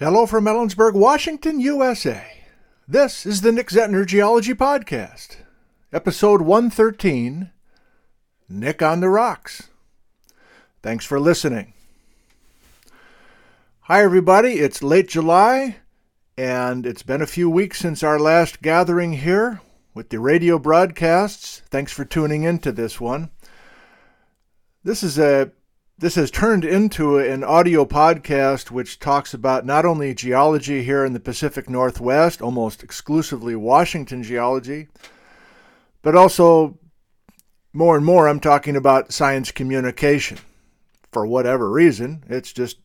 Hello from Ellensburg, Washington, USA. This is the Nick Zentner Geology Podcast, episode 113 Nick on the Rocks. Thanks for listening. Hi, everybody. It's late July, and it's been a few weeks since our last gathering here with the radio broadcasts. Thanks for tuning in to this one. This is a this has turned into an audio podcast which talks about not only geology here in the Pacific Northwest, almost exclusively Washington geology, but also more and more I'm talking about science communication. For whatever reason, it's just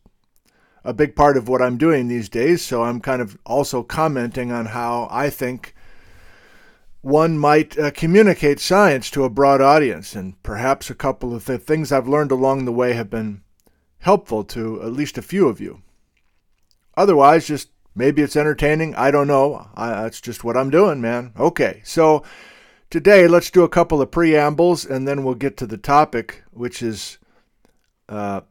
a big part of what I'm doing these days, so I'm kind of also commenting on how I think one might uh, communicate science to a broad audience, and perhaps a couple of the things I've learned along the way have been helpful to at least a few of you. Otherwise, just maybe it's entertaining. I don't know. I, that's just what I'm doing, man. Okay, so today let's do a couple of preambles, and then we'll get to the topic, which is uh,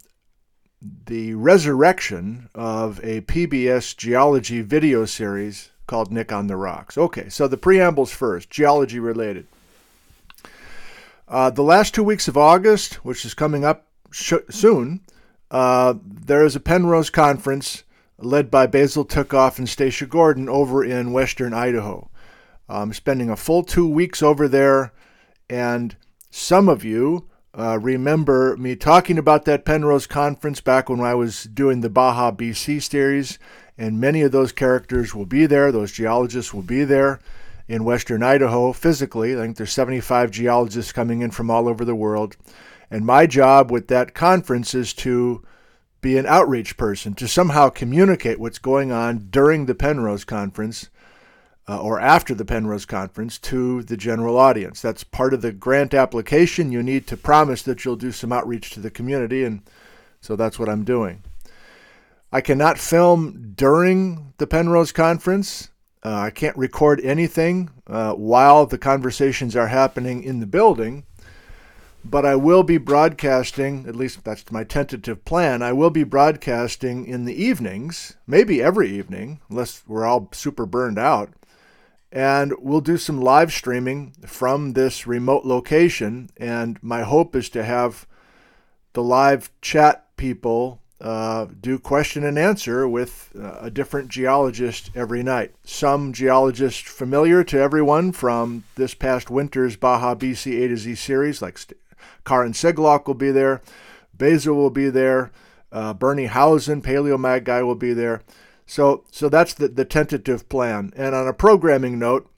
the resurrection of a PBS geology video series called Nick on the Rocks. Okay, so the preambles first, geology related. Uh, the last two weeks of August, which is coming up sh- soon, uh, there is a Penrose conference led by Basil Tikoff and Stacia Gordon over in western Idaho. I'm spending a full two weeks over there, and some of you uh, remember me talking about that Penrose conference back when I was doing the Baja BC series and many of those characters will be there. Those geologists will be there in western Idaho physically. I think there's 75 geologists coming in from all over the world. And my job with that conference is to be an outreach person, to somehow communicate what's going on during the Penrose conference uh, or after the Penrose conference to the general audience. That's part of the grant application. You need to promise that you'll do some outreach to the community, and so that's what I'm doing. I cannot film during the Penrose conference. Uh, I can't record anything uh, while the conversations are happening in the building, but I will be broadcasting, at least that's my tentative plan. I will be broadcasting in the evenings, maybe every evening, unless we're all super burned out. And we'll do some live streaming from this remote location. And my hope is to have the live chat people uh, do question and answer with uh, a different geologist every night. Some geologists familiar to everyone from this past winter's Baja BC A to Z series, like St- Karin Sigloch will be there, Basil will be there, uh, Bernie Housen, Paleomag guy will be there. So, so that's the, the tentative plan. And on a programming note,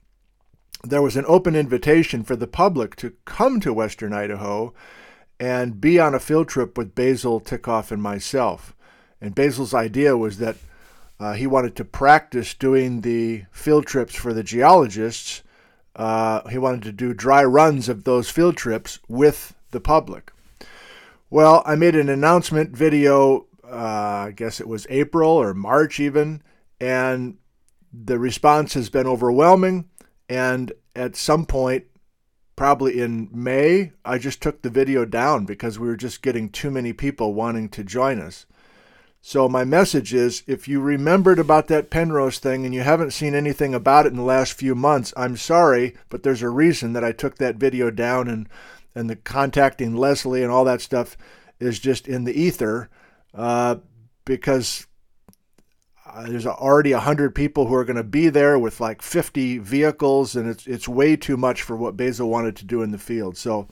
there was an open invitation for the public to come to Western Idaho and be on a field trip with Basil Tikoff and myself. And Basil's idea was that uh, he wanted to practice doing the field trips for the geologists. Uh, he wanted to do dry runs of those field trips with the public. Well, I made an announcement video, uh, I guess it was April or March even, and the response has been overwhelming. And at some point, probably in May, I just took the video down because we were just getting too many people wanting to join us. So, my message is if you remembered about that Penrose thing and you haven't seen anything about it in the last few months, I'm sorry, but there's a reason that I took that video down and, and the contacting Leslie and all that stuff is just in the ether uh, because uh, there's already 100 people who are going to be there with like 50 vehicles, and it's, it's way too much for what Basil wanted to do in the field. So,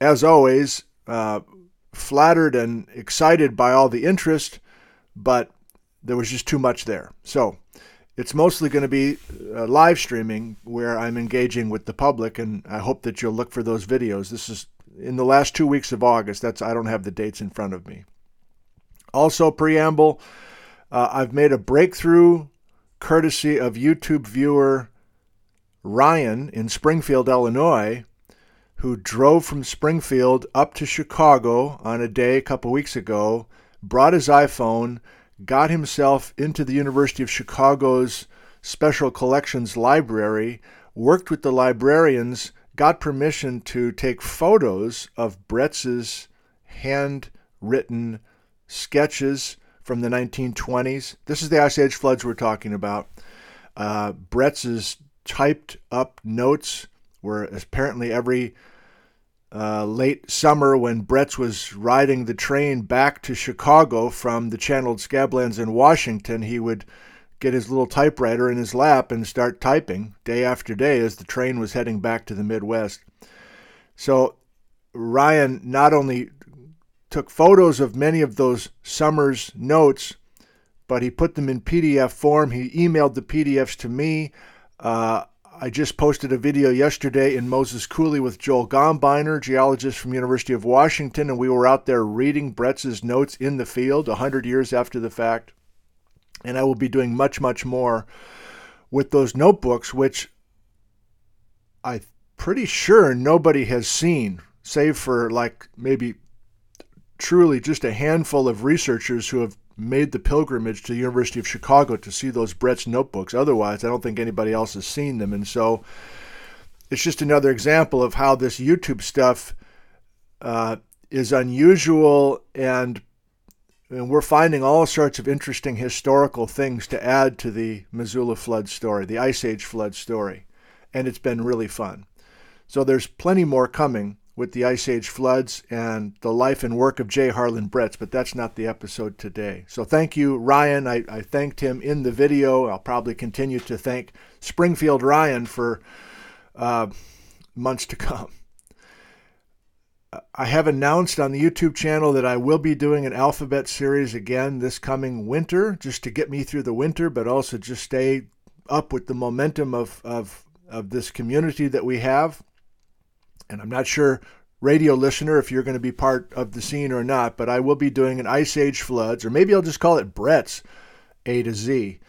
as always, uh, flattered and excited by all the interest, but there was just too much there. So, it's mostly going to be uh, live streaming where I'm engaging with the public, and I hope that you'll look for those videos. This is in the last two weeks of August. That's I don't have the dates in front of me. Also, preamble. Uh, I've made a breakthrough courtesy of YouTube viewer Ryan in Springfield, Illinois, who drove from Springfield up to Chicago on a day a couple weeks ago, brought his iPhone, got himself into the University of Chicago's Special Collections Library, worked with the librarians, got permission to take photos of Bretz's handwritten sketches from the 1920s. This is the Ice Age floods we're talking about. Uh, Bretz typed up notes were apparently every uh, late summer when Bretz was riding the train back to Chicago from the channeled scablands in Washington, he would get his little typewriter in his lap and start typing day after day as the train was heading back to the Midwest. So Ryan not only took photos of many of those summer's notes, but he put them in PDF form. He emailed the PDFs to me. Uh, I just posted a video yesterday in Moses Coulee with Joel Gombiner, geologist from University of Washington, and we were out there reading Bretz's notes in the field 100 years after the fact. And I will be doing much, much more with those notebooks, which I'm pretty sure nobody has seen, save for like maybe truly just a handful of researchers who have made the pilgrimage to the University of Chicago to see those Bretz notebooks. Otherwise, I don't think anybody else has seen them. And so it's just another example of how this YouTube stuff uh, is unusual and and we're finding all sorts of interesting historical things to add to the Missoula flood story, the Ice Age flood story. And it's been really fun. So there's plenty more coming with the Ice Age floods and the life and work of J. Harlan Bretz, but that's not the episode today. So thank you, Ryan. I, I thanked him in the video. I'll probably continue to thank Springfield Ryan for uh, months to come. I have announced on the YouTube channel that I will be doing an alphabet series again this coming winter, just to get me through the winter, but also just stay up with the momentum of, of, of this community that we have and I'm not sure, radio listener, if you're going to be part of the scene or not, but I will be doing an Ice Age Floods, or maybe I'll just call it Bretz A to Z,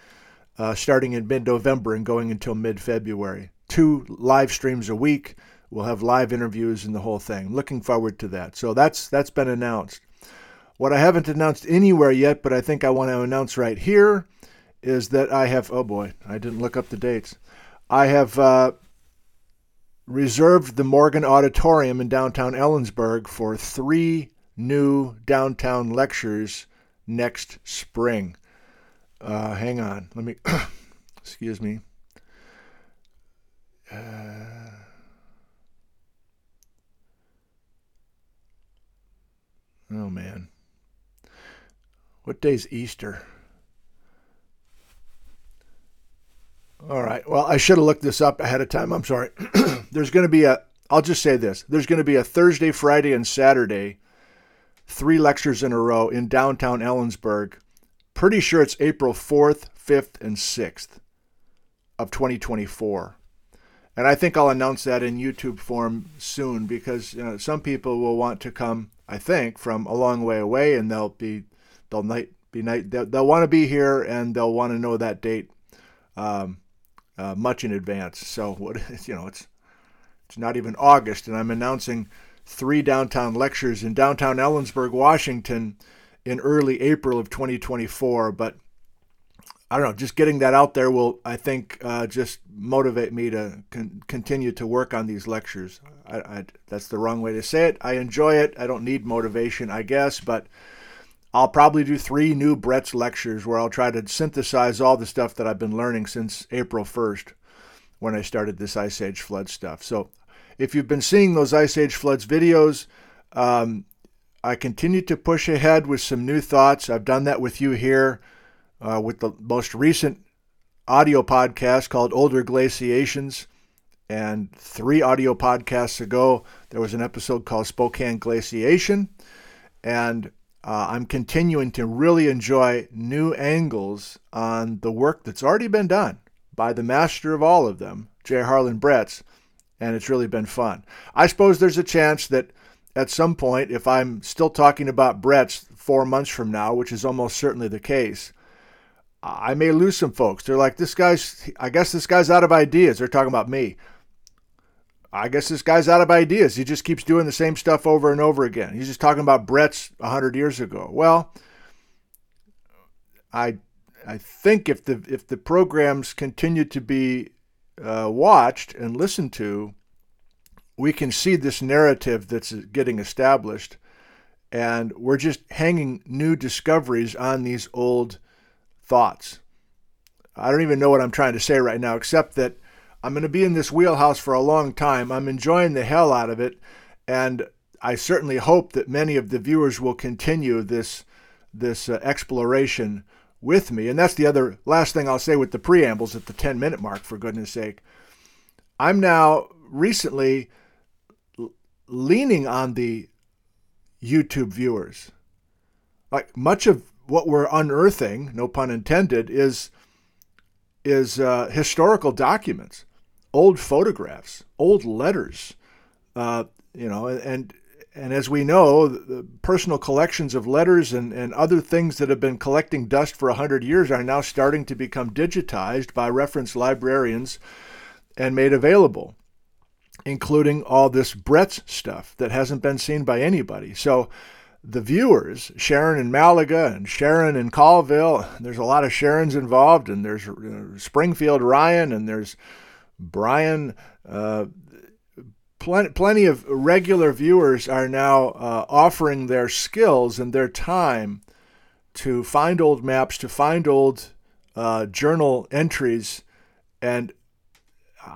uh, starting in mid November and going until mid February. Two live streams a week. We'll have live interviews and the whole thing. looking forward to that. So that's that's been announced. What I haven't announced anywhere yet, but I think I want to announce right here, is that I have. Oh boy, I didn't look up the dates. I have uh, reserved the Morgan Auditorium in downtown Ellensburg for three new downtown lectures next spring. Uh, hang on, let me, excuse me. Uh, oh man. What day's Easter? All right. Well, I should have looked this up ahead of time. I'm sorry. There's going to be a, I'll just say this there's going to be a Thursday, Friday, and Saturday, three lectures in a row in downtown Ellensburg. Pretty sure it's April 4th, 5th, and 6th of 2024. And I think I'll announce that in YouTube form soon because you know, some people will want to come, I think, from a long way away and they'll be, they'll night, be night, they'll, they'll want to be here and they'll want to know that date. Um, uh, much in advance. So what you know, it's it's not even August, and I'm announcing three downtown lectures in downtown Ellensburg, Washington, in early April of 2024. But I don't know, just getting that out there will, I think, uh, just motivate me to con- continue to work on these lectures. I, I, that's the wrong way to say it. I enjoy it. I don't need motivation, I guess, but I'll probably do three new Bretz lectures where I'll try to synthesize all the stuff that I've been learning since April 1st when I started this Ice Age flood stuff. So if you've been seeing those Ice Age floods videos, um, I continue to push ahead with some new thoughts. I've done that with you here uh, with the most recent audio podcast called Older Glaciations. And three audio podcasts ago, there was an episode called Spokane Glaciation. And uh, I'm continuing to really enjoy new angles on the work that's already been done by the master of all of them, J. Harlan Bretz, and it's really been fun. I suppose there's a chance that at some point, if I'm still talking about Bretz four months from now, which is almost certainly the case, I may lose some folks. They're like, this guy's, I guess this guy's out of ideas. They're talking about me. I guess this guy's out of ideas. He just keeps doing the same stuff over and over again. He's just talking about Bretz 100 years ago. Well, I I think if the if the programs continue to be uh, watched and listened to, we can see this narrative that's getting established, and we're just hanging new discoveries on these old thoughts. I don't even know what I'm trying to say right now, except that I'm going to be in this wheelhouse for a long time. I'm enjoying the hell out of it, and I certainly hope that many of the viewers will continue this this uh, exploration with me. And that's the other last thing I'll say with the preambles at the 10 minute mark, for goodness sake. I'm now recently leaning on the YouTube viewers. Like much of what we're unearthing, no pun intended, is is uh, historical documents, old photographs, old letters, uh, you know, and and as we know, the personal collections of letters and, and other things that have been collecting dust for 100 years are now starting to become digitized by reference librarians and made available, including all this Bretz stuff that hasn't been seen by anybody. So the viewers, Sharon in Malaga and Sharon in Colville, there's a lot of Sharons involved, and there's Springfield Ryan, and there's Brian. Uh, plenty, plenty of regular viewers are now uh, offering their skills and their time to find old maps, to find old uh, journal entries. And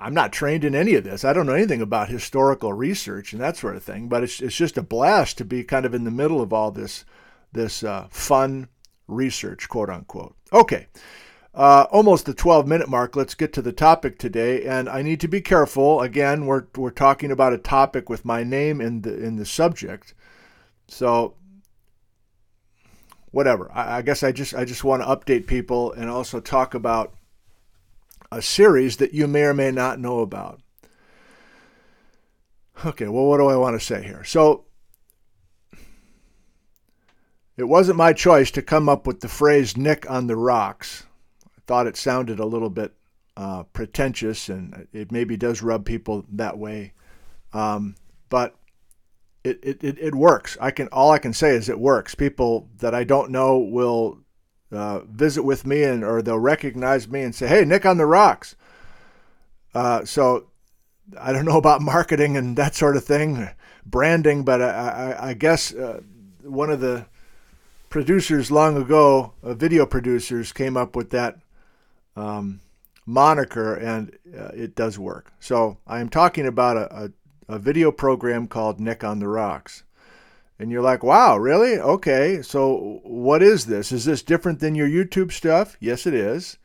I'm not trained in any of this. I don't know anything about historical research and that sort of thing. But it's it's just a blast to be kind of in the middle of all this this uh, fun research, quote unquote. Okay. Uh, almost the 12 minute mark. Let's get to the topic today. And I need to be careful. Again, we're, we're talking about a topic with my name in the, in the subject. So, whatever. I, I guess I just, I just want to update people and also talk about a series that you may or may not know about. Okay, well, what do I want to say here? So, it wasn't my choice to come up with the phrase Nick on the rocks I thought it sounded a little bit uh, pretentious, and it maybe does rub people that way. Um, but it, it, it, works. I can all I can say is it works. People that I don't know will uh, visit with me and or they'll recognize me and say, "Hey, Nick on the rocks." Uh, so I don't know about marketing and that sort of thing, branding, but I, I, I guess uh, one of the producers long ago, uh, video producers, came up with that um, moniker, and uh, it does work. So I am talking about a, a, a video program called Nick on the Rocks. And you're like, wow, really? Okay, so what is this? Is this different than your YouTube stuff? Yes, it is.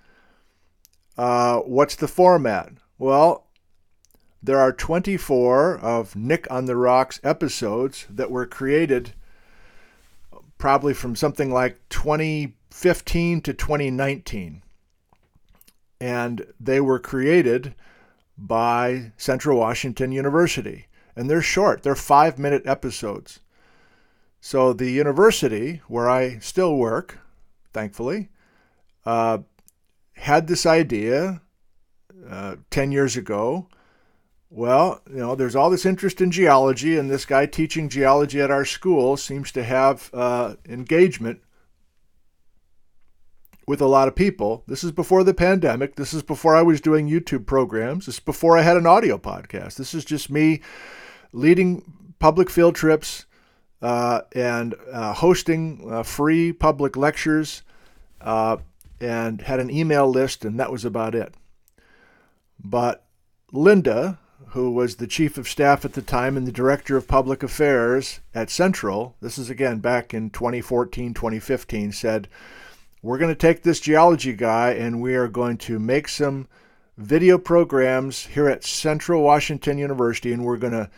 Uh, what's the format? Well, there are 24 of Nick on the Rocks episodes that were created probably from something like 2015 to 2019 and they were created by Central Washington University. And they're short, they're five minute episodes. So the university, where I still work, thankfully, uh, had this idea uh, 10 years ago. Well, you know, there's all this interest in geology, and this guy teaching geology at our school seems to have uh, engagement with a lot of people. This is before the pandemic. This is before I was doing YouTube programs. This is before I had an audio podcast. This is just me leading public field trips uh, and uh, hosting uh, free public lectures uh, and had an email list, and that was about it. But Linda, who was the chief of staff at the time and the director of public affairs at Central, this is again back in 2014, 2015, said, we're going to take this geology guy and we are going to make some video programs here at Central Washington University, and we're going to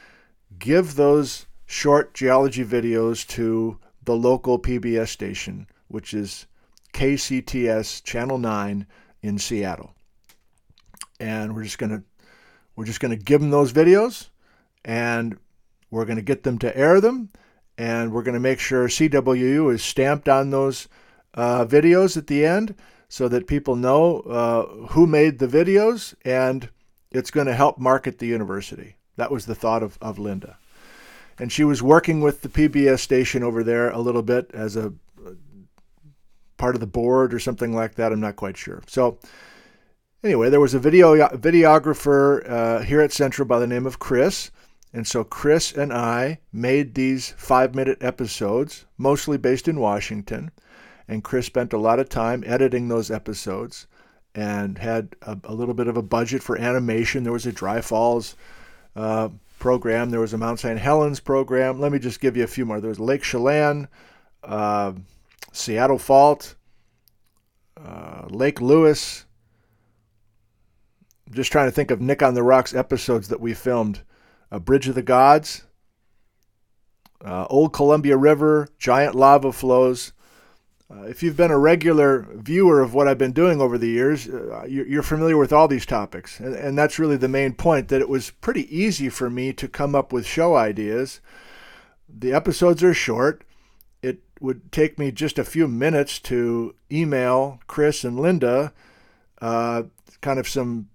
give those short geology videos to the local PBS station, which is KCTS Channel 9 in Seattle. And we're just going to we're just going to give them those videos and we're going to get them to air them and we're going to make sure CWU is stamped on those uh, videos at the end so that people know uh, who made the videos and it's going to help market the university. That was the thought of, of Linda. And she was working with the PBS station over there a little bit as a part of the board or something like that. I'm not quite sure. So, anyway, there was a video videographer uh, here at Central by the name of Chris, And so Chris and I made these five minute episodes, mostly based in Washington. And Chris spent a lot of time editing those episodes and had a, a little bit of a budget for animation. There was a Dry Falls uh, program, there was a Mount St. Helens program. Let me just give you a few more. There was Lake Chelan, uh, Seattle Fault, uh, Lake Lewis. I'm just trying to think of Nick on the Rocks episodes that we filmed. A Bridge of the Gods, uh, Old Columbia River, giant lava flows. Uh, if you've been a regular viewer of what I've been doing over the years, uh, you're familiar with all these topics. And, and that's really the main point that it was pretty easy for me to come up with show ideas. The episodes are short. It would take me just a few minutes to email Chris and Linda uh, kind of some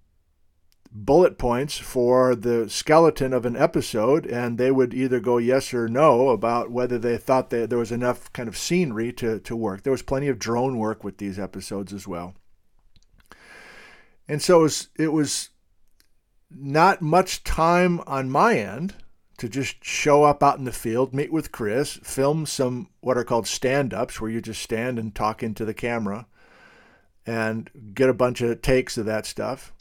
bullet points for the skeleton of an episode, and they would either go yes or no about whether they thought that there was enough kind of scenery to, to work. There was plenty of drone work with these episodes as well. And so it was, it was not much time on my end to just show up out in the field, meet with Chris, film some what are called stand ups, where you just stand and talk into the camera and get a bunch of takes of that stuff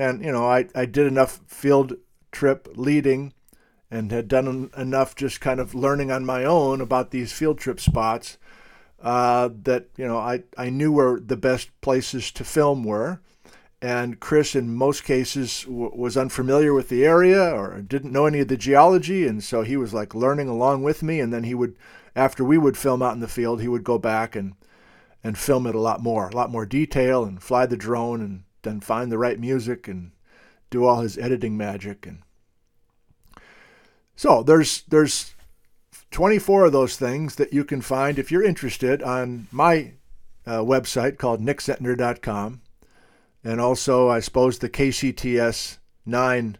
and, you know, I, I did enough field trip leading and had done enough just kind of learning on my own about these field trip spots uh, that, you know, I, I knew where the best places to film were. And Chris, in most cases, w- was unfamiliar with the area or didn't know any of the geology. And so he was like learning along with me. And then he would, after we would film out in the field, he would go back and, and film it a lot more, a lot more detail and fly the drone and then find the right music and do all his editing magic and so there's there's 24 of those things that you can find if you're interested on my uh, website called nickzentner.com and also I suppose the KCTS 9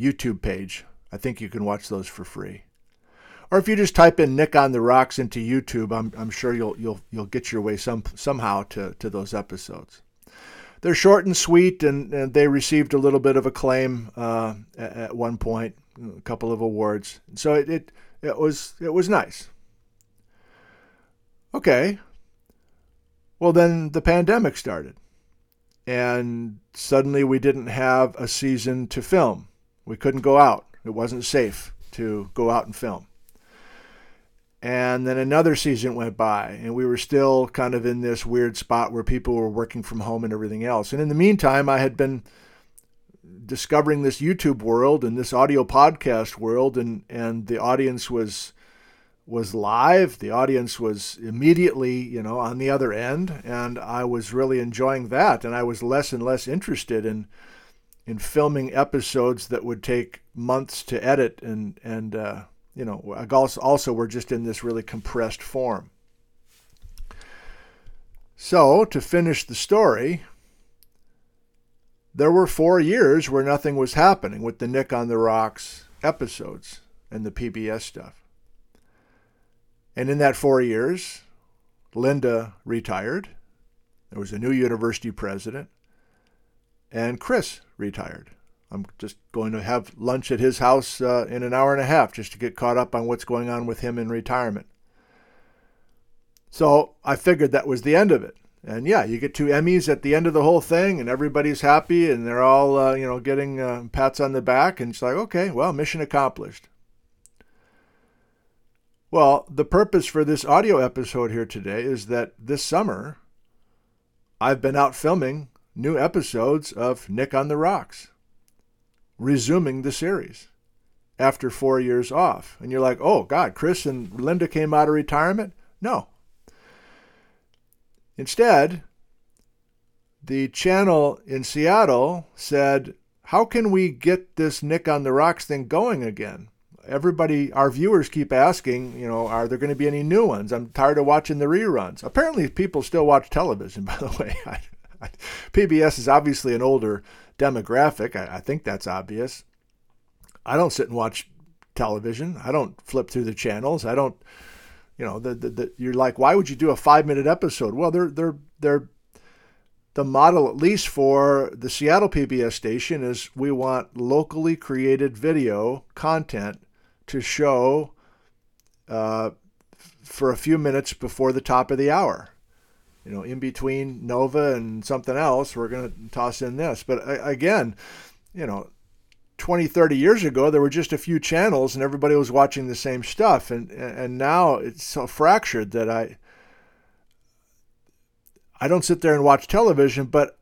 YouTube page. I think you can watch those for free. Or if you just type in Nick on the Rocks into YouTube, I'm, I'm sure you'll you'll you'll get your way some somehow to, to those episodes they're short and sweet, and, and they received a little bit of acclaim uh, at, at, one point, a couple of awards. So it, it it was it was nice. Okay. Well, then the pandemic started, and suddenly we didn't have a season to film. We couldn't go out. It wasn't safe to go out and film. And then another season went by, and we were still kind of in this weird spot where people were working from home and everything else. And in the meantime, I had been discovering this YouTube world and this audio podcast world, and, and the audience was was live. The audience was immediately, you know, on the other end, and I was really enjoying that. And I was less and less interested in in filming episodes that would take months to edit and and uh, you know, also we're just in this really compressed form. So, to finish the story, there were four years where nothing was happening with the Nick on the Rocks episodes and the PBS stuff. And in that four years, Linda retired. There was a new university president. And Chris retired. I'm just going to have lunch at his house uh, in an hour and a half just to get caught up on what's going on with him in retirement. So I figured that was the end of it. And yeah, you get two Emmys at the end of the whole thing, and everybody's happy, and they're all uh, you know getting uh, pats on the back, and it's like, okay, well, mission accomplished. Well, the purpose for this audio episode here today is that this summer I've been out filming new episodes of Nick on the Rocks resuming the series after four years off. And you're like, oh, God, Chris and Linda came out of retirement? No. Instead, the channel in Seattle said, how can we get this Nick on the Rocks thing going again? Everybody, our viewers keep asking, you know, are there going to be any new ones? I'm tired of watching the reruns. Apparently, people still watch television, by the way. PBS is obviously an older demographic. I, I think that's obvious. I don't sit and watch television. I don't flip through the channels. I don't, you know, the, the, the, you're like, why would you do a five minute episode? Well, they're they're they're the model, at least for the Seattle PBS station, is we want locally created video content to show uh, for a few minutes before the top of the hour. You know, in between Nova and something else, we're going to toss in this. But again, you know, 20, 30 years ago, there were just a few channels and everybody was watching the same stuff. And, and now it's so fractured that I, I don't sit there and watch television, but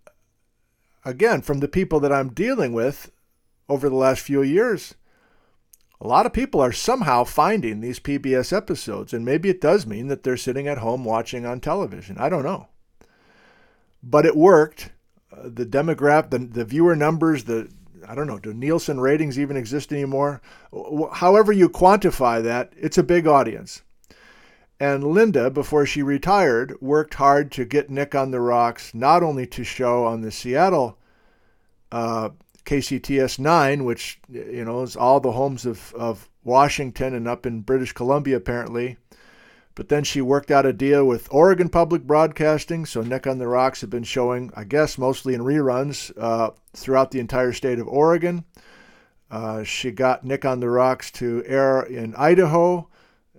again, from the people that I'm dealing with over the last few years, a lot of people are somehow finding these PBS episodes, and maybe it does mean that they're sitting at home watching on television. I don't know. But it worked. Uh, the demographic, the, the viewer numbers, the I don't know, do Nielsen ratings even exist anymore? However you quantify that, it's a big audience. And Linda, before she retired, worked hard to get Nick on the Rocks not only to show on the Seattle uh, KCTS 9, which you know is all the homes of, of Washington and up in British Columbia apparently, but then she worked out a deal with Oregon Public Broadcasting, so Nick on the Rocks had been showing, I guess, mostly in reruns uh, throughout the entire state of Oregon. Uh, she got Nick on the Rocks to air in Idaho,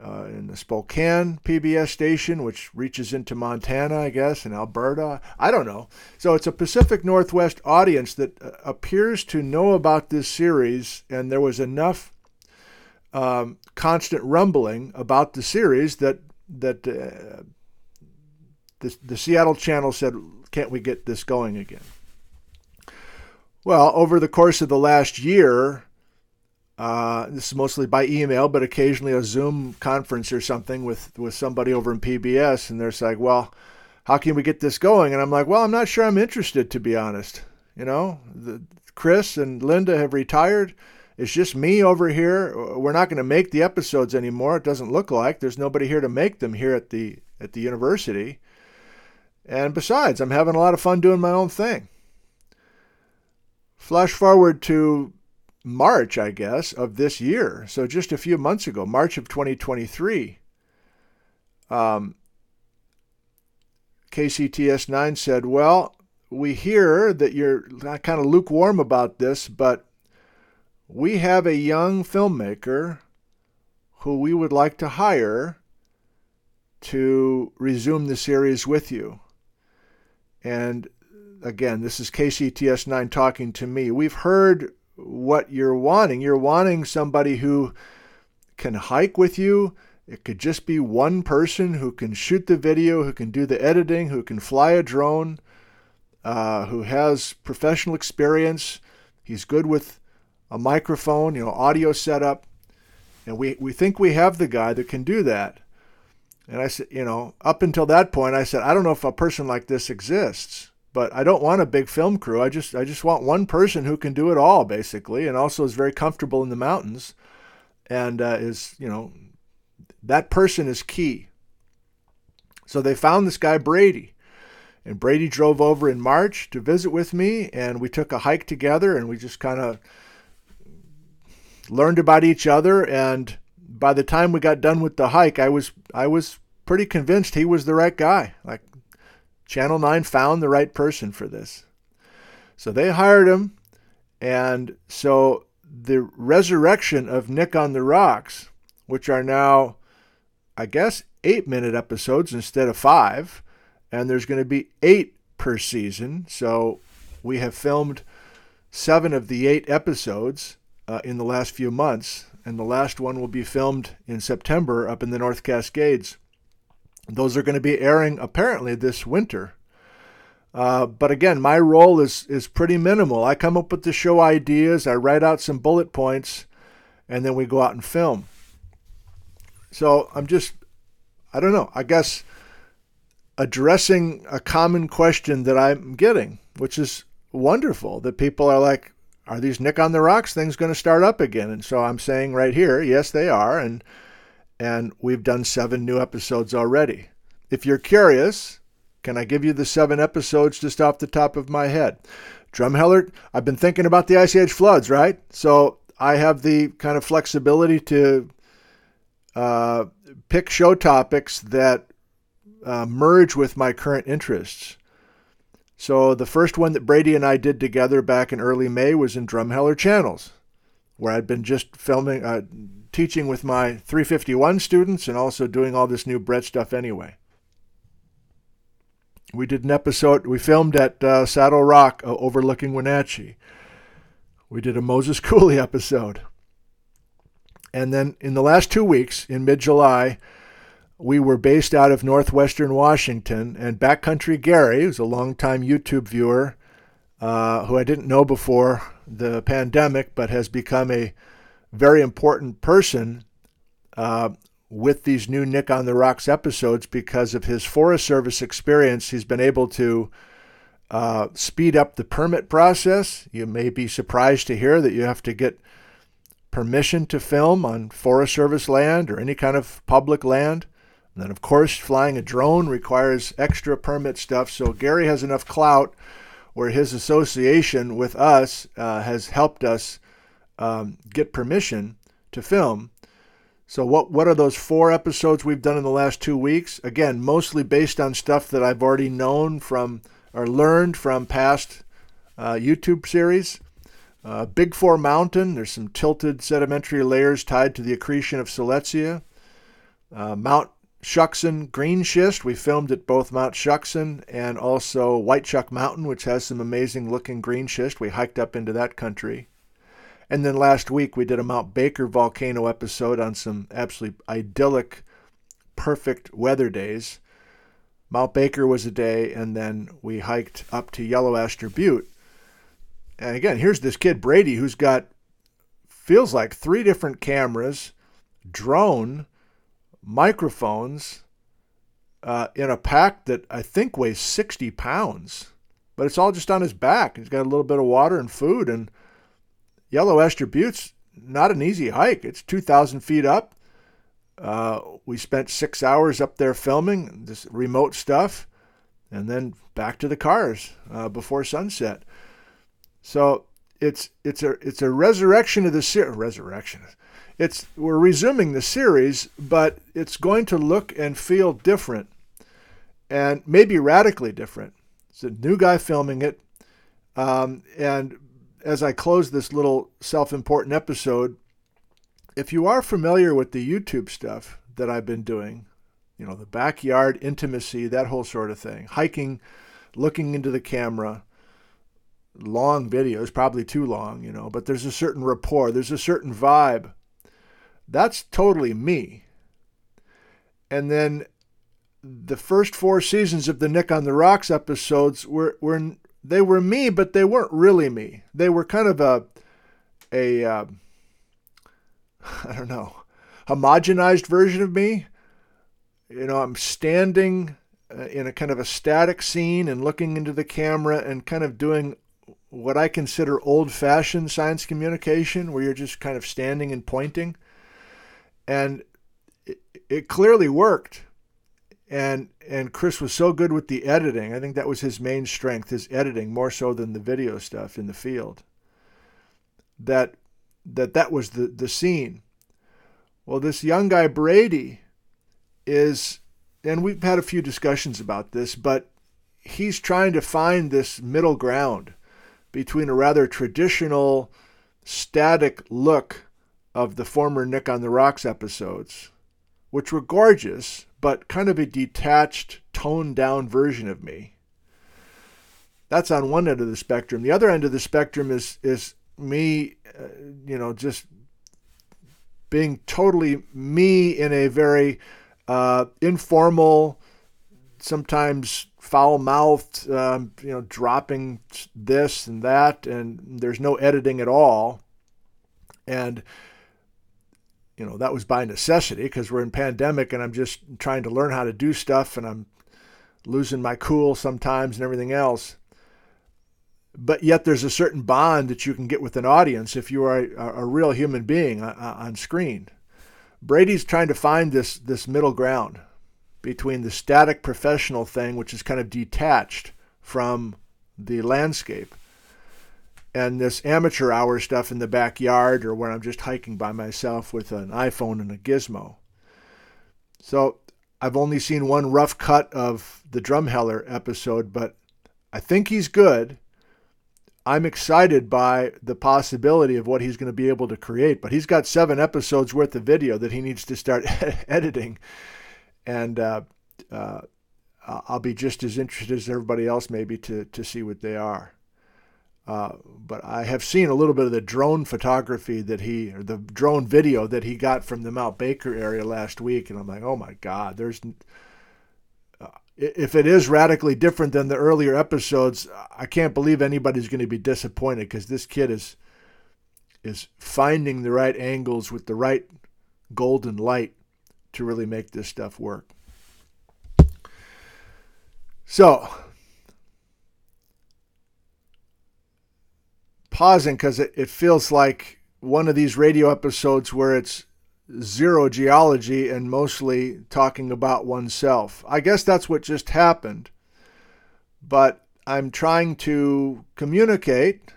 uh, in the Spokane PBS station, which reaches into Montana, I guess, and Alberta. I don't know. So it's a Pacific Northwest audience that uh, appears to know about this series, and there was enough um, constant rumbling about the series that that uh, the, the Seattle channel said, "Can't we get this going again?" Well, over the course of the last year, uh, this is mostly by email, but occasionally a Zoom conference or something with, with somebody over in PBS, and they're like, "Well, how can we get this going?" And I'm like, "Well, I'm not sure I'm interested, to be honest. You know, the, Chris and Linda have retired. It's just me over here. We're not going to make the episodes anymore. It doesn't look like there's nobody here to make them here at the at the university. And besides, I'm having a lot of fun doing my own thing." Flash forward to March, I guess, of this year. So just a few months ago, March of 2023, um, KCTS 9 said, Well, we hear that you're kind of lukewarm about this, but we have a young filmmaker who we would like to hire to resume the series with you. And again, this is KCTS 9 talking to me. We've heard what you're wanting. You're wanting somebody who can hike with you. It could just be one person who can shoot the video, who can do the editing, who can fly a drone, uh, who has professional experience. He's good with a microphone, you know, audio setup. And we, we think we have the guy that can do that. And I said, you know, up until that point, I said, I don't know if a person like this exists but I don't want a big film crew. I just I just want one person who can do it all basically, and also is very comfortable in the mountains, and uh, is you know that person is key. So they found this guy Brady, and Brady drove over in March to visit with me, and we took a hike together, and we just kind of learned about each other. And by the time we got done with the hike, I was I was pretty convinced he was the right guy. Like Channel 9 found the right person for this. So they hired him. And so the resurrection of Nick on the Rocks, which are now, I guess, eight minute episodes instead of five, and there's going to be eight per season. So we have filmed seven of the eight episodes uh, in the last few months, and the last one will be filmed in September up in the North Cascades. Those are going to be airing apparently this winter. Uh, but again, my role is is pretty minimal. I come up with the show ideas, I write out some bullet points, and then we go out and film. So I'm just, I don't know. I guess addressing a common question that I'm getting, which is wonderful. That people are like, "Are these Nick on the Rocks things going to start up again?" And so I'm saying right here, yes, they are, and and we've done seven new episodes already. If you're curious, can I give you the seven episodes just off the top of my head? Drumheller, I've been thinking about the Ice Age floods, right? So I have the kind of flexibility to uh, pick show topics that uh, merge with my current interests. So the first one that Brady and I did together back in early May was in Drumheller Channels, where I'd been just filming, uh, teaching with my 351 students and also doing all this new Bretz stuff anyway. We did an episode, we filmed at uh, Saddle Rock uh, overlooking Wenatchee. We did a Moses Coulee episode. And then in the last two weeks, in mid July, we were based out of northwestern Washington, and Backcountry Gary, who's a longtime YouTube viewer, uh, who I didn't know before the pandemic, but has become a very important person uh, with these new Nick on the Rocks episodes because of his Forest Service experience. He's been able to uh, speed up the permit process. You may be surprised to hear that you have to get permission to film on Forest Service land or any kind of public land. And then, of course, flying a drone requires extra permit stuff. So Gary has enough clout where his association with us uh, has helped us um, get permission to film. So what what are those four episodes we've done in the last two weeks? Again, mostly based on stuff that I've already known from or learned from past uh, YouTube series. Uh, Big Four Mountain, there's some tilted sedimentary layers tied to the accretion of Siletzia. Uh, Mount Shuksan Green Schist, we filmed at both Mount Shuksan and also White Chuck Mountain, which has some amazing looking green schist. We hiked up into that country. And then last week we did a Mount Baker volcano episode on some absolutely idyllic, perfect weather days. Mount Baker was a day, and then we hiked up to Yellow Aster Butte. And again, here's this kid, Brady, who's got, feels like three different cameras, drone, microphones uh, in a pack that I think weighs 60 pounds. But it's all just on his back. He's got a little bit of water and food. And Yellow Aster Butte's not an easy hike. It's 2,000 feet up. Uh, we spent six hours up there filming this remote stuff and then back to the cars uh, before sunset. So it's it's a it's a resurrection of the series. Resurrection it's we're resuming the series, but it's going to look and feel different, and maybe radically different. It's a new guy filming it, um, and as I close this little self-important episode, if you are familiar with the YouTube stuff that I've been doing, you know the backyard intimacy, that whole sort of thing, hiking, looking into the camera long videos, probably too long, you know, but there's a certain rapport, there's a certain vibe that's totally me. And then the first four seasons of the Nick on the Rocks episodes were, were they were me, but they weren't really me. They were kind of a a uh, I don't know homogenized version of me. You know, I'm standing uh, in a kind of a static scene and looking into the camera and kind of doing what I consider old-fashioned science communication, where you're just kind of standing and pointing and it, it clearly worked. And and Chris was so good with the editing. I think that was his main strength, his editing more so than the video stuff in the field. That that that was the the scene. Well, this young guy Brady is and we've had a few discussions about this, but he's trying to find this middle ground between a rather traditional static look of the former Nick on the Rocks episodes, which were gorgeous, but kind of a detached, toned down version of me. That's on one end of the spectrum. The other end of the spectrum is is me, uh, you know, just being totally me in a very uh, informal, sometimes foul-mouthed, um, you know, dropping this and that, and there's no editing at all. And you know, that was by necessity because we're in pandemic and I'm just trying to learn how to do stuff and I'm losing my cool sometimes and everything else. But yet there's a certain bond that you can get with an audience if you are a, a real human being uh, uh, on screen. Brady's trying to find this this middle ground between the static professional thing, which is kind of detached from the landscape, and this amateur hour stuff in the backyard or when I'm just hiking by myself with an iPhone and a gizmo. So I've only seen one rough cut of the Drumheller episode, but I think he's good. I'm excited by the possibility of what he's going to be able to create, but he's got seven episodes worth of video that he needs to start editing. And uh, uh, I'll be just as interested as everybody else, maybe, to, to see what they are. Uh, but I have seen a little bit of the drone photography that he, or the drone video that he got from the Mount Baker area last week, and I'm like, oh my God, there's if it is radically different than the earlier episodes, I can't believe anybody's going to be disappointed because this kid is is finding the right angles with the right golden light to really make this stuff work. So, pausing because it, it feels like one of these radio episodes where it's zero geology and mostly talking about oneself. I guess that's what just happened. But I'm trying to communicate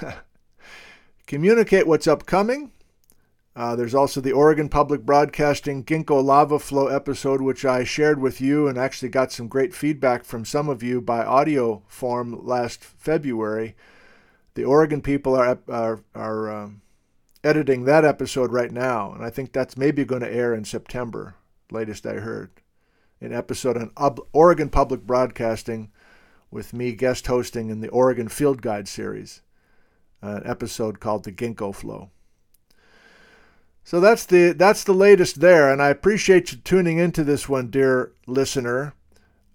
communicate what's upcoming. Uh, there's also the Oregon Public Broadcasting Ginkgo Lava Flow episode, which I shared with you and actually got some great feedback from some of you by audio form last February. The Oregon people are, are, are um, editing that episode right now, and I think that's maybe going to air in September, latest I heard. An episode on Oregon Public Broadcasting with me guest hosting in the Oregon Field Guide series, an episode called The Ginkgo Flow. So that's the that's the latest there, and I appreciate you tuning into this one, dear listener.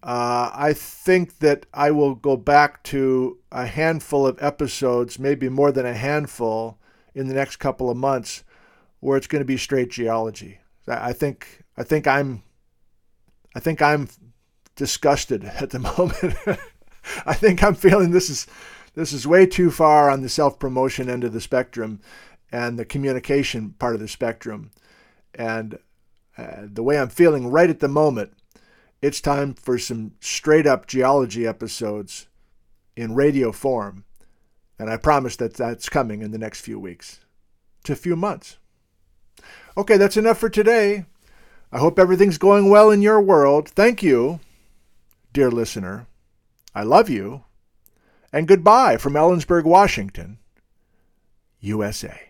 Uh, I think that I will go back to a handful of episodes, maybe more than a handful, in the next couple of months where it's going to be straight geology. I think I think I'm I think I'm disgusted at the moment. I think I'm feeling this is this is way too far on the self-promotion end of the spectrum and the communication part of the spectrum. And uh, the way I'm feeling right at the moment, it's time for some straight up geology episodes in radio form and I promise that that's coming in the next few weeks to a few months. Okay, that's enough for today. I hope everything's going well in your world. Thank you, dear listener. I love you. And goodbye from Ellensburg, Washington, USA.